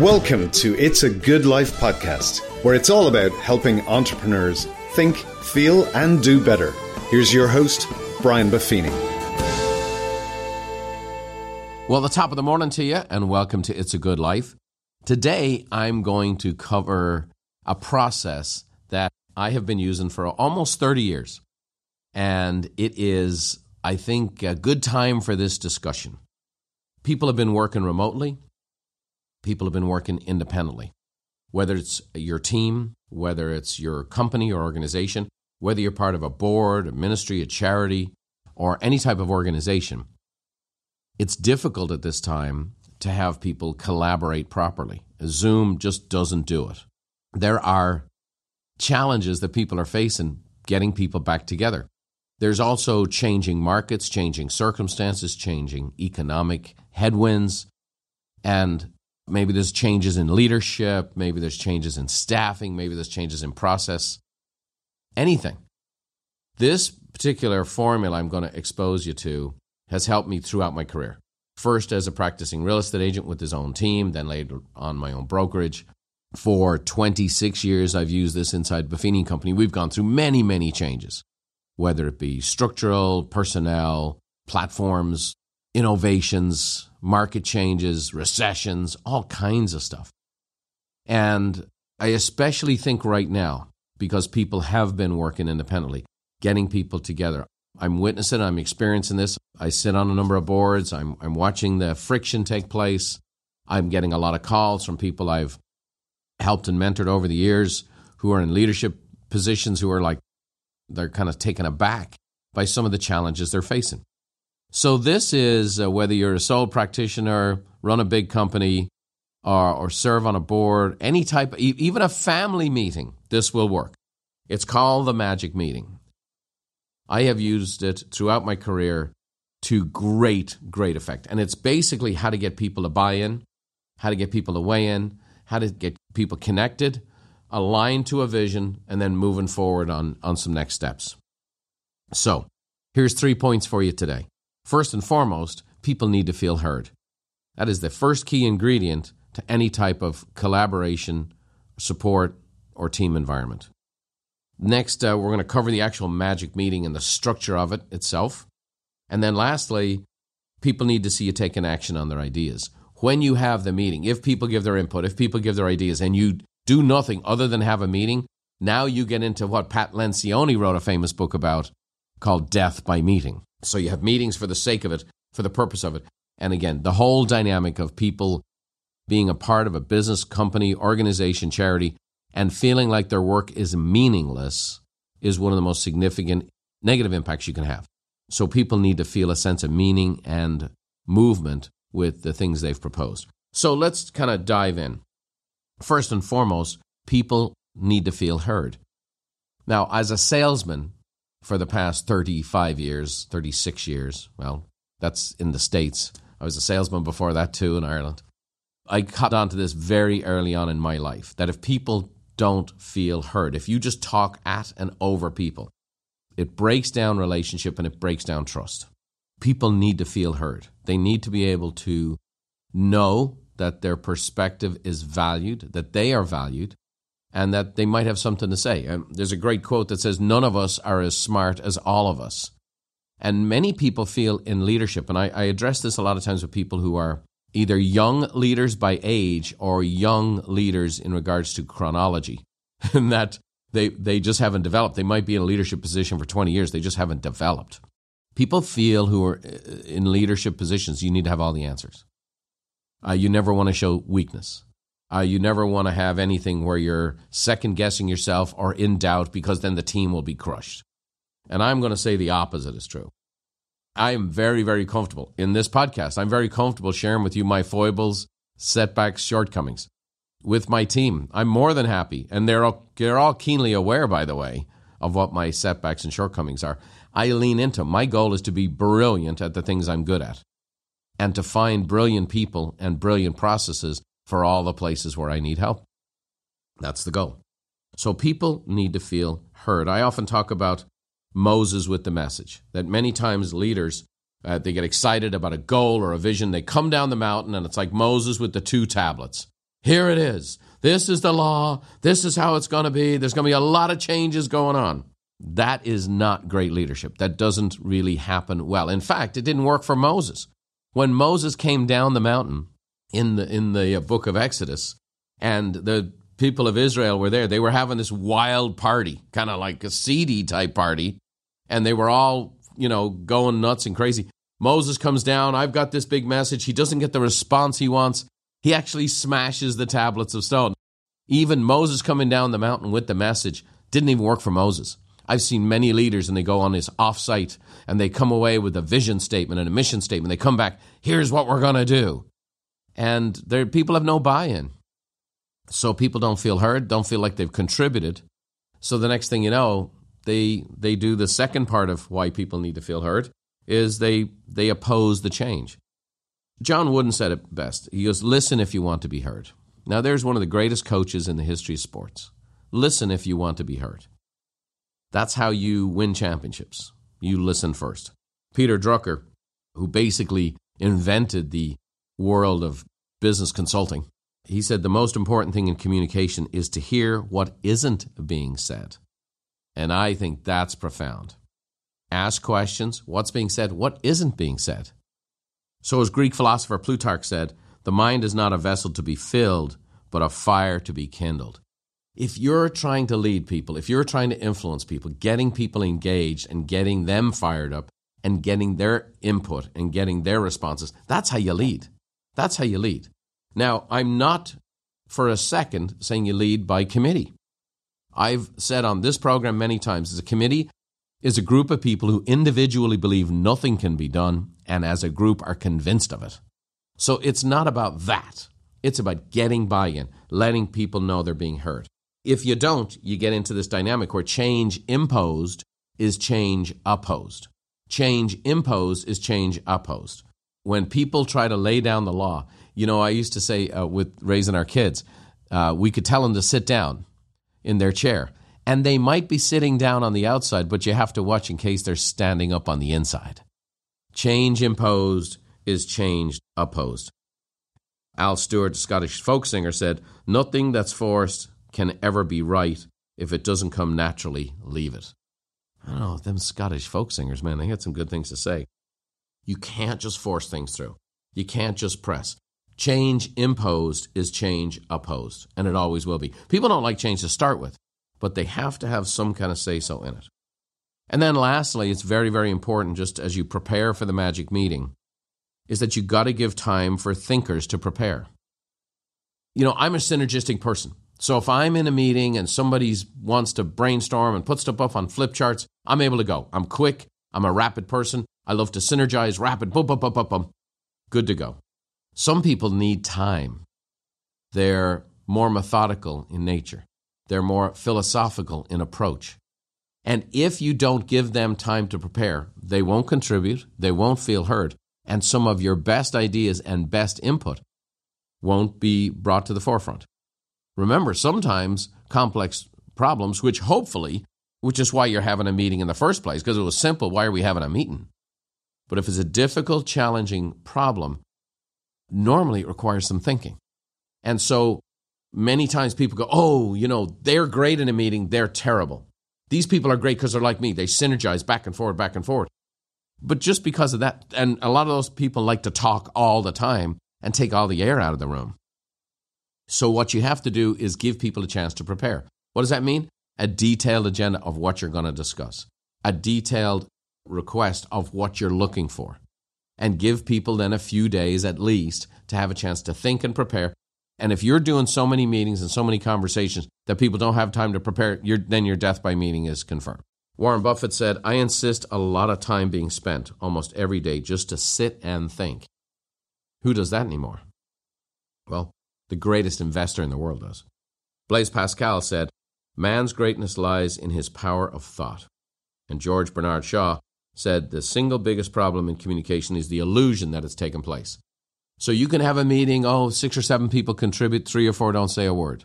Welcome to It's a Good Life podcast, where it's all about helping entrepreneurs think, feel, and do better. Here's your host, Brian Buffini. Well, the top of the morning to you, and welcome to It's a Good Life. Today, I'm going to cover a process that I have been using for almost 30 years. And it is, I think, a good time for this discussion. People have been working remotely, people have been working independently. Whether it's your team, whether it's your company or organization, whether you're part of a board, a ministry, a charity, or any type of organization, it's difficult at this time to have people collaborate properly. Zoom just doesn't do it. There are challenges that people are facing getting people back together. There's also changing markets, changing circumstances, changing economic headwinds, and maybe there's changes in leadership, maybe there's changes in staffing, maybe there's changes in process, anything. This particular formula I'm going to expose you to has helped me throughout my career. First, as a practicing real estate agent with his own team, then later on my own brokerage. For 26 years, I've used this inside Buffini Company. We've gone through many, many changes, whether it be structural, personnel, platforms, innovations, market changes, recessions, all kinds of stuff. And I especially think right now, because people have been working independently, getting people together. I'm witnessing, I'm experiencing this. I sit on a number of boards, I'm, I'm watching the friction take place. I'm getting a lot of calls from people I've helped and mentored over the years who are in leadership positions who are like, they're kind of taken aback by some of the challenges they're facing. So, this is uh, whether you're a sole practitioner, run a big company, or, or serve on a board, any type, even a family meeting, this will work. It's called the magic meeting. I have used it throughout my career to great, great effect. And it's basically how to get people to buy in, how to get people to weigh in, how to get people connected, aligned to a vision, and then moving forward on, on some next steps. So, here's three points for you today. First and foremost, people need to feel heard. That is the first key ingredient to any type of collaboration, support, or team environment. Next, uh, we're going to cover the actual magic meeting and the structure of it itself. And then lastly, people need to see you taking action on their ideas. When you have the meeting, if people give their input, if people give their ideas, and you do nothing other than have a meeting, now you get into what Pat Lencioni wrote a famous book about called Death by Meeting. So you have meetings for the sake of it, for the purpose of it. And again, the whole dynamic of people being a part of a business, company, organization, charity, and feeling like their work is meaningless is one of the most significant negative impacts you can have. So people need to feel a sense of meaning and movement with the things they've proposed. So let's kind of dive in. First and foremost, people need to feel heard. Now, as a salesman, for the past 35 years, 36 years. Well, that's in the States. I was a salesman before that too in Ireland. I caught on to this very early on in my life that if people don't feel heard, if you just talk at and over people, it breaks down relationship and it breaks down trust. People need to feel heard. They need to be able to know that their perspective is valued, that they are valued, and that they might have something to say. And there's a great quote that says, None of us are as smart as all of us. And many people feel in leadership, and I, I address this a lot of times with people who are either young leaders by age or young leaders in regards to chronology, and that they, they just haven't developed. They might be in a leadership position for 20 years, they just haven't developed. People feel who are uh, in leadership positions, you need to have all the answers. Uh, you never want to show weakness. Uh, you never want to have anything where you're second guessing yourself or in doubt because then the team will be crushed. And I'm going to say the opposite is true. I am very, very comfortable in this podcast. I'm very comfortable sharing with you my foibles, setbacks, shortcomings with my team. I'm more than happy. And they're all, they're all keenly aware, by the way, of what my setbacks and shortcomings are. I lean into my goal is to be brilliant at the things I'm good at and to find brilliant people and brilliant processes for all the places where I need help. That's the goal. So people need to feel heard. I often talk about Moses with the message, that many times leaders, uh, they get excited about a goal or a vision. They come down the mountain and it's like Moses with the two tablets. Here it is. This is the law. This is how it's going to be. There's going to be a lot of changes going on. That is not great leadership. That doesn't really happen well. In fact, it didn't work for Moses. When Moses came down the mountain in the in the uh, book of Exodus and the people of Israel were there, they were having this wild party, kind of like a seedy type party, and they were all, you know, going nuts and crazy. Moses comes down, I've got this big message. He doesn't get the response he wants. He actually smashes the tablets of stone. Even Moses coming down the mountain with the message didn't even work for Moses. I've seen many leaders and they go on this offsite and they come away with a vision statement and a mission statement. They come back, here's what we're going to do. And there, people have no buy in. So people don't feel heard, don't feel like they've contributed. So the next thing you know, they they do the second part of why people need to feel heard is they they oppose the change. John Wooden said it best. He goes, Listen if you want to be heard. Now, there's one of the greatest coaches in the history of sports. Listen if you want to be heard. That's how you win championships. You listen first. Peter Drucker, who basically invented the world of business consulting, he said the most important thing in communication is to hear what isn't being said. And I think that's profound. Ask questions what's being said, what isn't being said. So, as Greek philosopher Plutarch said, the mind is not a vessel to be filled, but a fire to be kindled. If you're trying to lead people, if you're trying to influence people, getting people engaged and getting them fired up and getting their input and getting their responses, that's how you lead. That's how you lead. Now, I'm not for a second saying you lead by committee. I've said on this program many times, as a committee is a group of people who individually believe nothing can be done and as a group are convinced of it. So it's not about that. It's about getting buy in, letting people know they're being heard. If you don't, you get into this dynamic where change imposed is change opposed. Change imposed is change opposed. When people try to lay down the law, you know, I used to say uh, with raising our kids, uh, we could tell them to sit down in their chair. And they might be sitting down on the outside, but you have to watch in case they're standing up on the inside. Change imposed is change opposed. Al Stewart, Scottish folk singer, said, Nothing that's forced can ever be right. If it doesn't come naturally, leave it. I don't know, them Scottish folk singers, man, they had some good things to say. You can't just force things through. You can't just press. Change imposed is change opposed, and it always will be. People don't like change to start with, but they have to have some kind of say so in it. And then lastly, it's very, very important just as you prepare for the magic meeting, is that you got to give time for thinkers to prepare. You know, I'm a synergistic person. So if I'm in a meeting and somebody wants to brainstorm and put stuff up on flip charts, I'm able to go. I'm quick. I'm a rapid person. I love to synergize rapid. Boom, boom, boom, boom, boom. Good to go. Some people need time. They're more methodical in nature. They're more philosophical in approach. And if you don't give them time to prepare, they won't contribute, they won't feel heard, and some of your best ideas and best input won't be brought to the forefront. Remember, sometimes complex problems, which hopefully, which is why you're having a meeting in the first place, because it was simple, why are we having a meeting? But if it's a difficult, challenging problem, normally it requires some thinking. And so many times people go, oh, you know, they're great in a meeting, they're terrible. These people are great because they're like me. They synergize back and forward, back and forward. But just because of that, and a lot of those people like to talk all the time and take all the air out of the room. So, what you have to do is give people a chance to prepare. What does that mean? A detailed agenda of what you're going to discuss, a detailed request of what you're looking for, and give people then a few days at least to have a chance to think and prepare. And if you're doing so many meetings and so many conversations that people don't have time to prepare, then your death by meeting is confirmed. Warren Buffett said, I insist a lot of time being spent almost every day just to sit and think. Who does that anymore? Well, the greatest investor in the world does. Blaise Pascal said, Man's greatness lies in his power of thought. And George Bernard Shaw said, The single biggest problem in communication is the illusion that it's taken place. So you can have a meeting, oh, six or seven people contribute, three or four don't say a word.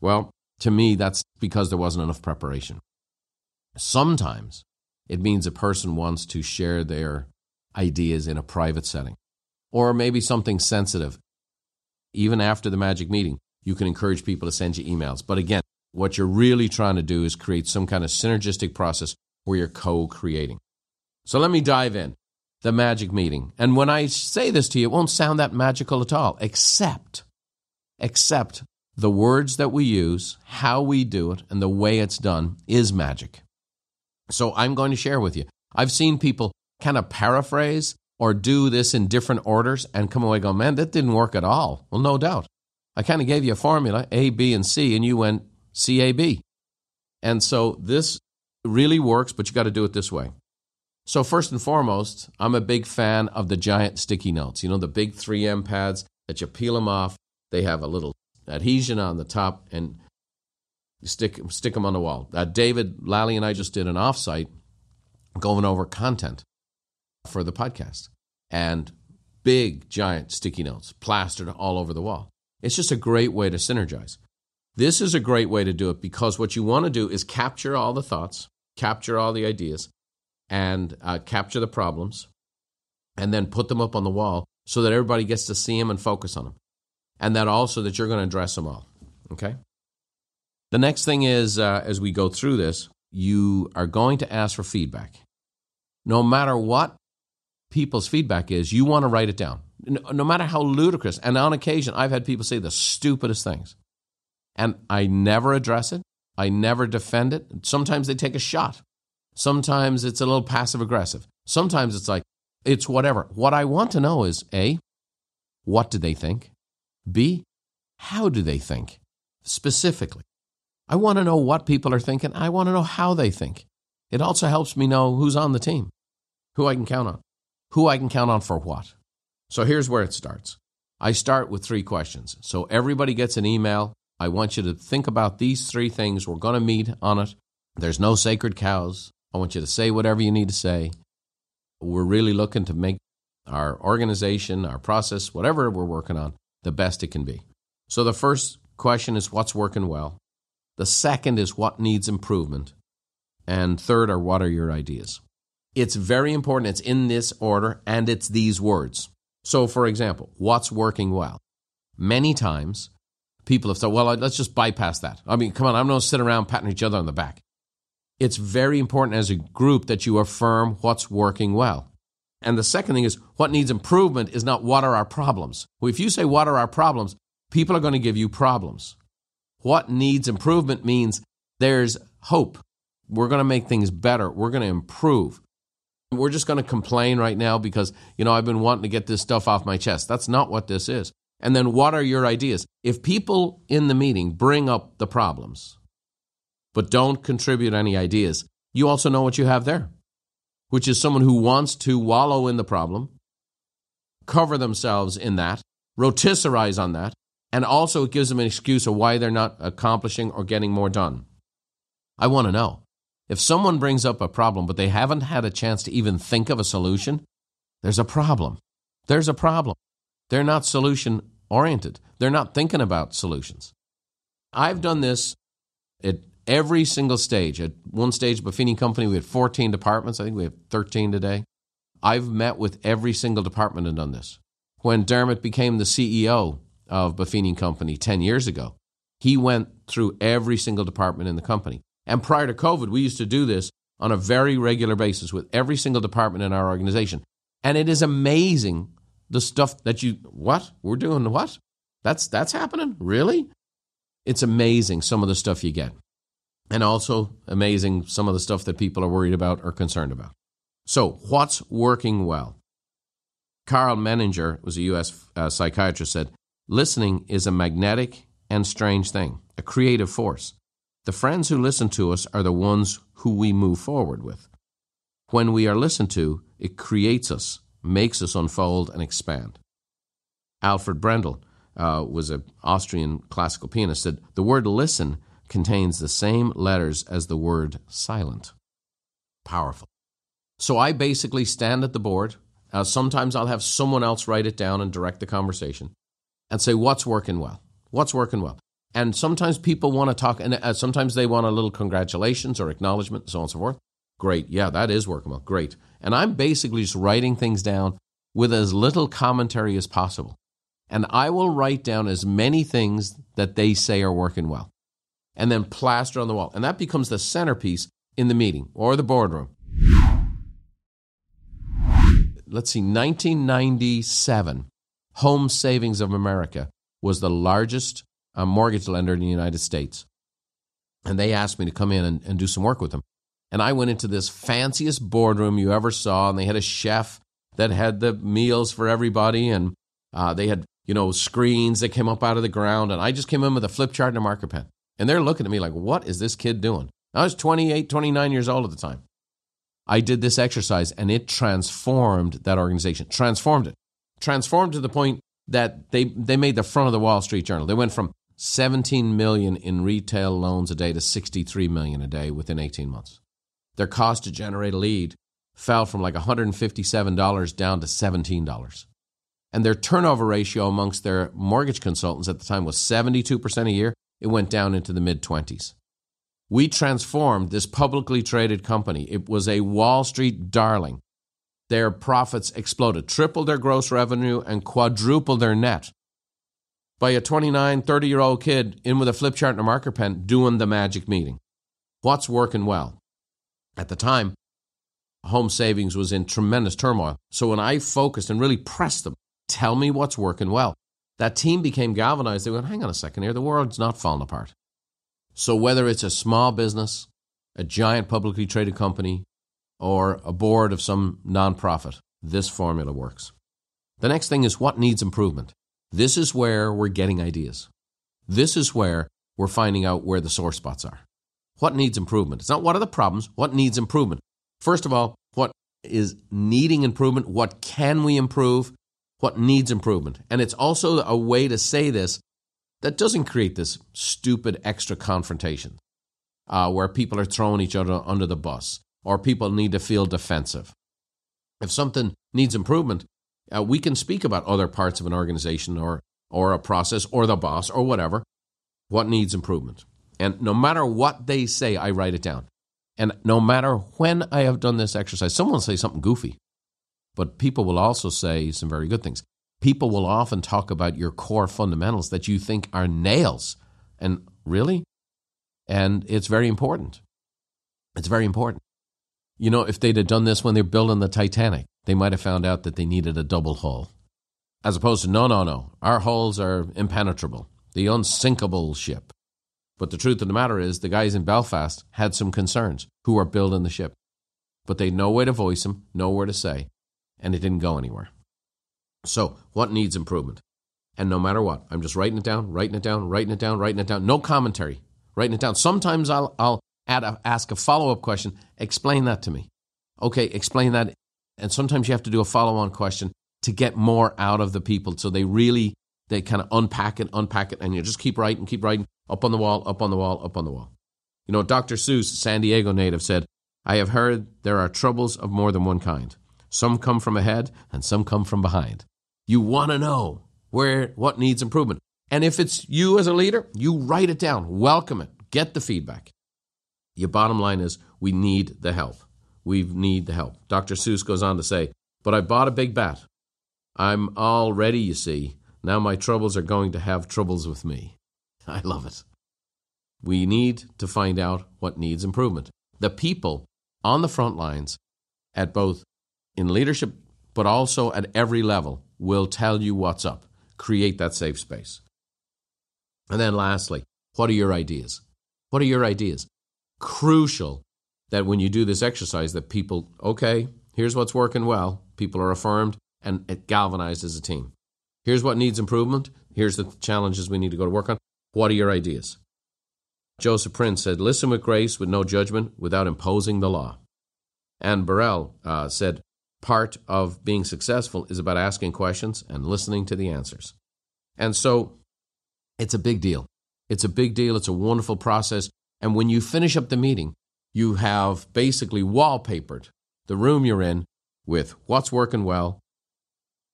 Well, to me, that's because there wasn't enough preparation. Sometimes it means a person wants to share their ideas in a private setting, or maybe something sensitive even after the magic meeting, you can encourage people to send you emails. But again, what you're really trying to do is create some kind of synergistic process where you're co creating. So let me dive in. The magic meeting. And when I say this to you, it won't sound that magical at all, except, except the words that we use, how we do it, and the way it's done is magic. So I'm going to share with you. I've seen people kind of paraphrase or do this in different orders and come away going, man, that didn't work at all. Well, no doubt. I kind of gave you a formula, A, B, and C, and you went C, A, B. And so this really works, but you got to do it this way. So, first and foremost, I'm a big fan of the giant sticky notes. You know, the big 3M pads that you peel them off, they have a little adhesion on the top, and you stick, stick them on the wall. Uh, David Lally and I just did an offsite going over content for the podcast and big, giant sticky notes plastered all over the wall. It's just a great way to synergize. This is a great way to do it because what you want to do is capture all the thoughts, capture all the ideas, and uh, capture the problems, and then put them up on the wall so that everybody gets to see them and focus on them. And that also that you're going to address them all. Okay? The next thing is, uh, as we go through this, you are going to ask for feedback. No matter what people's feedback is, you want to write it down. No matter how ludicrous. And on occasion, I've had people say the stupidest things. And I never address it. I never defend it. Sometimes they take a shot. Sometimes it's a little passive aggressive. Sometimes it's like, it's whatever. What I want to know is A, what do they think? B, how do they think? Specifically. I want to know what people are thinking. I want to know how they think. It also helps me know who's on the team, who I can count on, who I can count on for what. So here's where it starts. I start with three questions. So everybody gets an email. I want you to think about these three things. We're going to meet on it. There's no sacred cows. I want you to say whatever you need to say. We're really looking to make our organization, our process, whatever we're working on, the best it can be. So the first question is what's working well? The second is what needs improvement? And third are what are your ideas? It's very important. It's in this order and it's these words. So, for example, what's working well? Many times people have thought, well, let's just bypass that. I mean, come on, I'm going to sit around patting each other on the back. It's very important as a group that you affirm what's working well. And the second thing is what needs improvement is not what are our problems. If you say what are our problems, people are going to give you problems. What needs improvement means there's hope. We're going to make things better. We're going to improve. We're just going to complain right now because, you know, I've been wanting to get this stuff off my chest. That's not what this is. And then what are your ideas? If people in the meeting bring up the problems, but don't contribute any ideas, you also know what you have there, which is someone who wants to wallow in the problem, cover themselves in that, rotisserize on that, and also it gives them an excuse of why they're not accomplishing or getting more done. I want to know. If someone brings up a problem, but they haven't had a chance to even think of a solution, there's a problem. There's a problem. They're not solution oriented, they're not thinking about solutions. I've done this at every single stage. At one stage, Buffini Company, we had 14 departments. I think we have 13 today. I've met with every single department and done this. When Dermot became the CEO of Buffini Company 10 years ago, he went through every single department in the company. And prior to COVID, we used to do this on a very regular basis with every single department in our organization. And it is amazing the stuff that you what? We're doing what? That's that's happening? Really? It's amazing some of the stuff you get. And also amazing some of the stuff that people are worried about or concerned about. So, what's working well? Karl Menninger was a US uh, psychiatrist said, "Listening is a magnetic and strange thing, a creative force. The friends who listen to us are the ones who we move forward with. When we are listened to, it creates us, makes us unfold and expand. Alfred Brendel uh, was an Austrian classical pianist, said, The word listen contains the same letters as the word silent. Powerful. So I basically stand at the board. Uh, sometimes I'll have someone else write it down and direct the conversation and say, What's working well? What's working well? And sometimes people want to talk, and uh, sometimes they want a little congratulations or acknowledgement, so on and so forth. Great. Yeah, that is working well. Great. And I'm basically just writing things down with as little commentary as possible. and I will write down as many things that they say are working well and then plaster on the wall. And that becomes the centerpiece in the meeting or the boardroom. Let's see, 1997, Home Savings of America was the largest uh, mortgage lender in the United States. And they asked me to come in and, and do some work with them. And I went into this fanciest boardroom you ever saw, and they had a chef that had the meals for everybody, and uh, they had you know screens that came up out of the ground, and I just came in with a flip chart and a marker pen, and they're looking at me like, "What is this kid doing?" I was 28, 29 years old at the time. I did this exercise, and it transformed that organization, transformed it, transformed to the point that they they made the front of the Wall Street Journal. They went from 17 million in retail loans a day to 63 million a day within 18 months. Their cost to generate a lead fell from like $157 down to $17. And their turnover ratio amongst their mortgage consultants at the time was 72% a year. It went down into the mid 20s. We transformed this publicly traded company. It was a Wall Street darling. Their profits exploded, tripled their gross revenue, and quadrupled their net by a 29, 30 year old kid in with a flip chart and a marker pen doing the magic meeting. What's working well? At the time, home savings was in tremendous turmoil. So when I focused and really pressed them, tell me what's working well, that team became galvanized. They went, hang on a second here, the world's not falling apart. So whether it's a small business, a giant publicly traded company, or a board of some nonprofit, this formula works. The next thing is what needs improvement. This is where we're getting ideas. This is where we're finding out where the sore spots are. What needs improvement? It's not what are the problems, what needs improvement. First of all, what is needing improvement? What can we improve? What needs improvement? And it's also a way to say this that doesn't create this stupid extra confrontation uh, where people are throwing each other under the bus or people need to feel defensive. If something needs improvement, uh, we can speak about other parts of an organization or, or a process or the boss or whatever. What needs improvement? And no matter what they say, I write it down. And no matter when I have done this exercise, someone will say something goofy, but people will also say some very good things. People will often talk about your core fundamentals that you think are nails. And really? And it's very important. It's very important. You know, if they'd have done this when they're building the Titanic, they might have found out that they needed a double hull. As opposed to, no, no, no, our hulls are impenetrable, the unsinkable ship. But the truth of the matter is, the guys in Belfast had some concerns who were building the ship. But they no way to voice them, nowhere to say, and it didn't go anywhere. So, what needs improvement? And no matter what, I'm just writing it down, writing it down, writing it down, writing it down. No commentary, writing it down. Sometimes I'll, I'll add a, ask a follow up question. Explain that to me. Okay, explain that. And sometimes you have to do a follow on question to get more out of the people so they really they kind of unpack it, unpack it, and you just keep writing, keep writing, up on the wall, up on the wall, up on the wall. You know, Dr. Seuss, San Diego native, said, I have heard there are troubles of more than one kind. Some come from ahead and some come from behind. You want to know where what needs improvement. And if it's you as a leader, you write it down, welcome it, get the feedback. Your bottom line is we need the help. We need the help. Dr. Seuss goes on to say, But I bought a big bat. I'm all ready, you see, now my troubles are going to have troubles with me. I love it. We need to find out what needs improvement. The people on the front lines, at both in leadership but also at every level, will tell you what's up. Create that safe space. And then lastly, what are your ideas? What are your ideas? Crucial that when you do this exercise that people, okay, here's what's working well, people are affirmed and galvanized as a team. Here's what needs improvement. Here's the challenges we need to go to work on. What are your ideas? Joseph Prince said, Listen with grace, with no judgment, without imposing the law. And Burrell uh, said, Part of being successful is about asking questions and listening to the answers. And so it's a big deal. It's a big deal. It's a wonderful process. And when you finish up the meeting, you have basically wallpapered the room you're in with what's working well,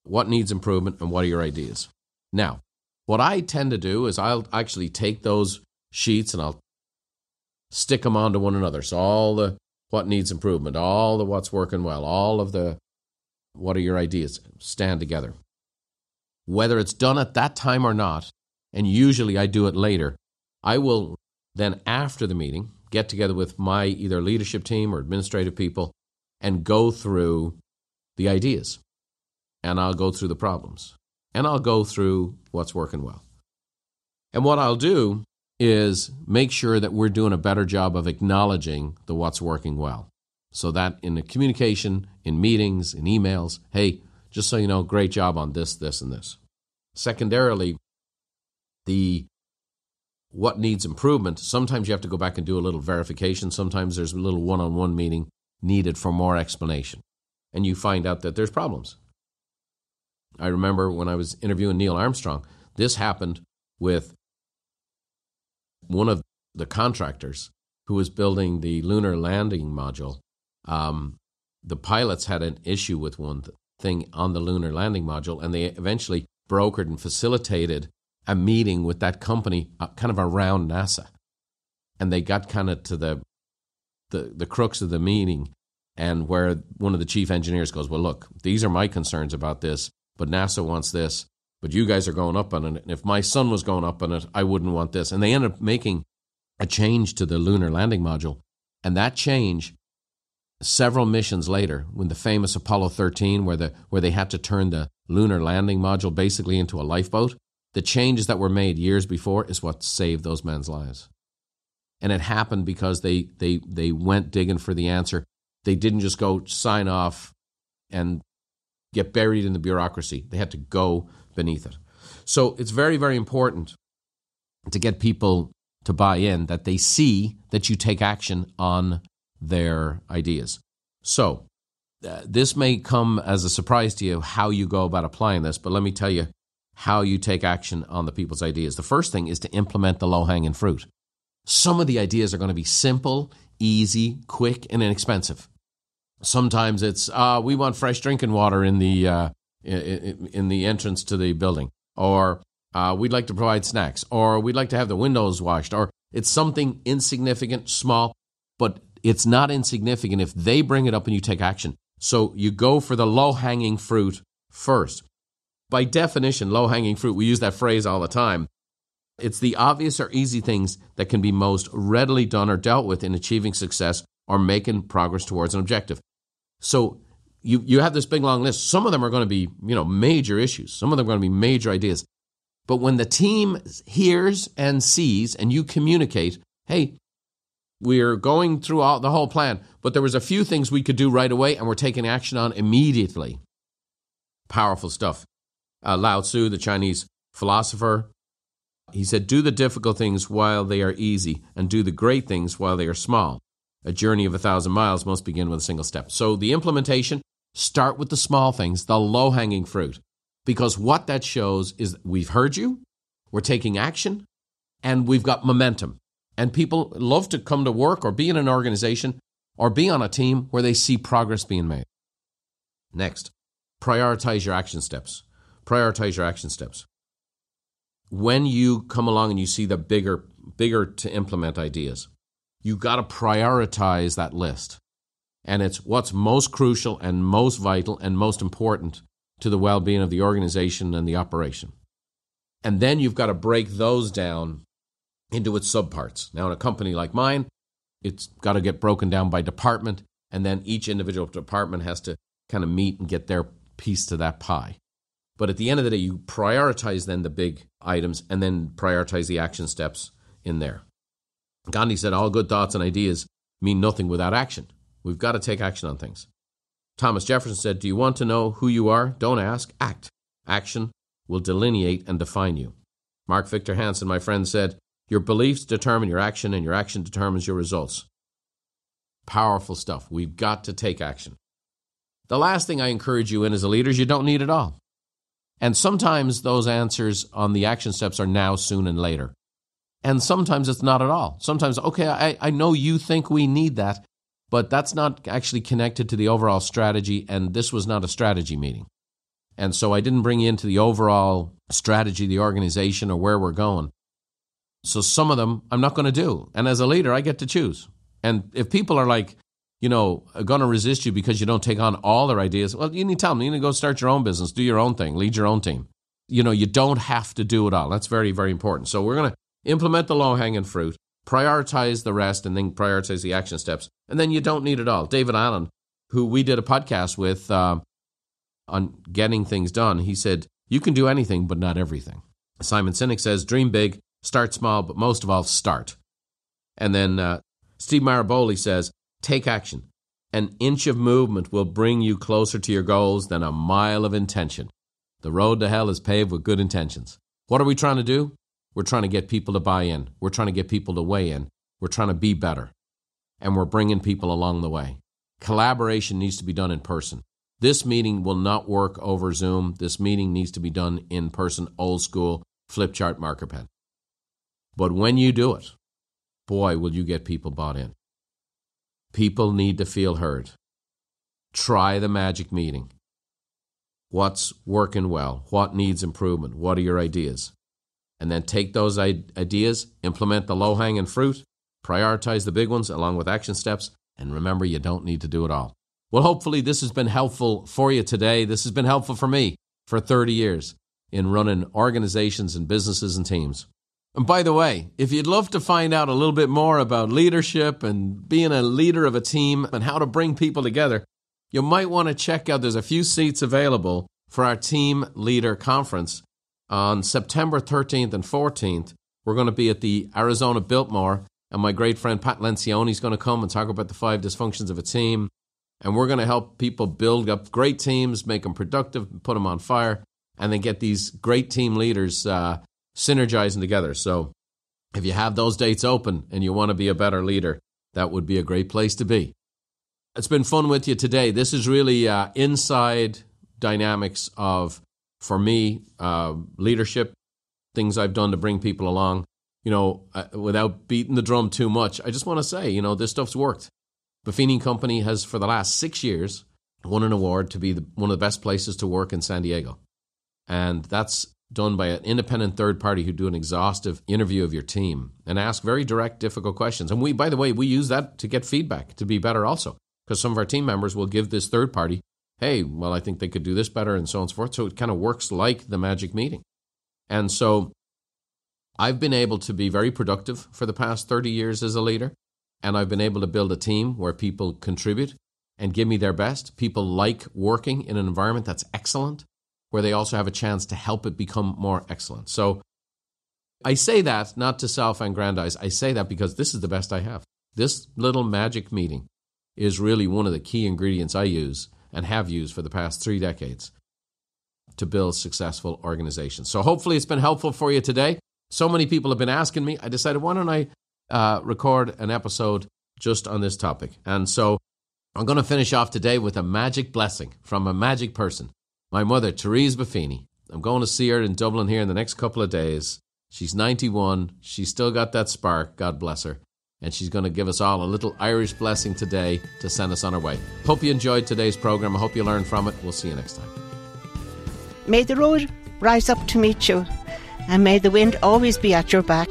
what needs improvement, and what are your ideas. Now, what I tend to do is I'll actually take those sheets and I'll stick them onto one another. So all the what needs improvement, all the what's working well, all of the what are your ideas stand together. whether it's done at that time or not, and usually I do it later, I will then, after the meeting, get together with my either leadership team or administrative people and go through the ideas. And I'll go through the problems. And I'll go through what's working well. And what I'll do is make sure that we're doing a better job of acknowledging the what's working well. So that in the communication, in meetings, in emails, hey, just so you know, great job on this, this, and this. Secondarily, the what needs improvement, sometimes you have to go back and do a little verification. Sometimes there's a little one on one meeting needed for more explanation. And you find out that there's problems. I remember when I was interviewing Neil Armstrong, this happened with one of the contractors who was building the lunar landing module. Um, the pilots had an issue with one thing on the lunar landing module, and they eventually brokered and facilitated a meeting with that company uh, kind of around NASA. And they got kind of to the, the, the crux of the meeting and where one of the chief engineers goes, Well, look, these are my concerns about this, but NASA wants this, but you guys are going up on it. And if my son was going up on it, I wouldn't want this. And they ended up making a change to the lunar landing module. And that change, several missions later, when the famous Apollo 13, where, the, where they had to turn the lunar landing module basically into a lifeboat, the changes that were made years before is what saved those men's lives. And it happened because they, they, they went digging for the answer. They didn't just go sign off and get buried in the bureaucracy. They had to go beneath it. So it's very, very important to get people to buy in that they see that you take action on their ideas. So uh, this may come as a surprise to you how you go about applying this, but let me tell you how you take action on the people's ideas. The first thing is to implement the low hanging fruit. Some of the ideas are going to be simple, easy, quick, and inexpensive. Sometimes it's uh, we want fresh drinking water in the uh, in, the entrance to the building, or uh, we'd like to provide snacks, or we'd like to have the windows washed, or it's something insignificant, small, but it's not insignificant if they bring it up and you take action. So you go for the low hanging fruit first by definition, low hanging fruit, we use that phrase all the time. It's the obvious or easy things that can be most readily done or dealt with in achieving success or making progress towards an objective. So you, you have this big long list. Some of them are going to be, you know, major issues. Some of them are going to be major ideas. But when the team hears and sees and you communicate, hey, we're going through all, the whole plan, but there was a few things we could do right away and we're taking action on immediately. Powerful stuff uh, Lao Tzu, the Chinese philosopher. He said, Do the difficult things while they are easy, and do the great things while they are small. A journey of a thousand miles must begin with a single step. So the implementation, start with the small things, the low hanging fruit. Because what that shows is we've heard you, we're taking action, and we've got momentum. And people love to come to work or be in an organization or be on a team where they see progress being made. Next, prioritize your action steps prioritize your action steps. When you come along and you see the bigger, bigger to implement ideas, you've got to prioritize that list. And it's what's most crucial and most vital and most important to the well being of the organization and the operation. And then you've got to break those down into its subparts. Now, in a company like mine, it's got to get broken down by department, and then each individual department has to kind of meet and get their piece to that pie. But at the end of the day, you prioritize then the big items and then prioritize the action steps in there. Gandhi said, All good thoughts and ideas mean nothing without action. We've got to take action on things. Thomas Jefferson said, Do you want to know who you are? Don't ask, act. Action will delineate and define you. Mark Victor Hansen, my friend, said, Your beliefs determine your action, and your action determines your results. Powerful stuff. We've got to take action. The last thing I encourage you in as a leader is you don't need it all. And sometimes those answers on the action steps are now, soon, and later. And sometimes it's not at all. Sometimes, okay, I, I know you think we need that, but that's not actually connected to the overall strategy, and this was not a strategy meeting. And so I didn't bring you into the overall strategy, the organization, or where we're going. So some of them I'm not going to do. And as a leader, I get to choose. And if people are like, you know, going to resist you because you don't take on all their ideas, well, you need to tell them, you need to go start your own business, do your own thing, lead your own team. you know, you don't have to do it all. That's very, very important. So we're going to implement the low hanging fruit, prioritize the rest, and then prioritize the action steps. And then you don't need it all. David Allen, who we did a podcast with uh, on getting things done, he said, You can do anything, but not everything. Simon Sinek says, Dream big, start small, but most of all, start. And then uh, Steve Maraboli says, Take action. An inch of movement will bring you closer to your goals than a mile of intention. The road to hell is paved with good intentions. What are we trying to do? We're trying to get people to buy in. We're trying to get people to weigh in. We're trying to be better. And we're bringing people along the way. Collaboration needs to be done in person. This meeting will not work over Zoom. This meeting needs to be done in person, old school, flip chart marker pen. But when you do it, boy, will you get people bought in. People need to feel heard. Try the magic meeting. What's working well? What needs improvement? What are your ideas? And then take those ideas, implement the low hanging fruit, prioritize the big ones along with action steps, and remember you don't need to do it all. Well, hopefully, this has been helpful for you today. This has been helpful for me for 30 years in running organizations and businesses and teams. And by the way, if you'd love to find out a little bit more about leadership and being a leader of a team and how to bring people together, you might want to check out there's a few seats available for our team leader conference on September 13th and 14th. We're going to be at the Arizona Biltmore, and my great friend Pat Lencioni is going to come and talk about the five dysfunctions of a team. And we're going to help people build up great teams, make them productive, put them on fire, and then get these great team leaders uh, synergizing together. So if you have those dates open and you want to be a better leader, that would be a great place to be. It's been fun with you today. This is really uh, inside dynamics of, for me, uh, leadership, things I've done to bring people along. You know, uh, without beating the drum too much, I just want to say, you know, this stuff's worked. Buffini Company has, for the last six years, won an award to be the, one of the best places to work in San Diego. And that's done by an independent third party who do an exhaustive interview of your team and ask very direct, difficult questions. And we, by the way, we use that to get feedback to be better also, because some of our team members will give this third party, hey, well, I think they could do this better and so on and so forth. So it kind of works like the magic meeting. And so I've been able to be very productive for the past 30 years as a leader. And I've been able to build a team where people contribute and give me their best. People like working in an environment that's excellent where they also have a chance to help it become more excellent. So I say that not to self aggrandize. I say that because this is the best I have. This little magic meeting is really one of the key ingredients I use and have used for the past three decades to build successful organizations. So hopefully it's been helpful for you today. So many people have been asking me. I decided, why don't I uh, record an episode just on this topic? And so I'm going to finish off today with a magic blessing from a magic person my mother, Therese Buffini. I'm going to see her in Dublin here in the next couple of days. She's 91. She's still got that spark, God bless her. And she's going to give us all a little Irish blessing today to send us on our way. Hope you enjoyed today's program. I hope you learned from it. We'll see you next time. May the road rise up to meet you, and may the wind always be at your back.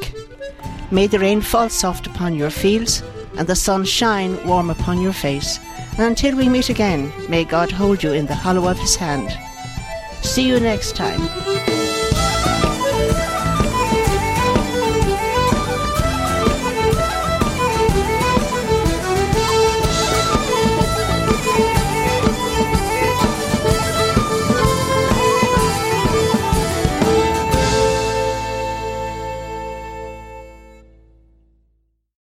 May the rain fall soft upon your fields, and the sun shine warm upon your face. And until we meet again, may God hold you in the hollow of his hand. See you next time.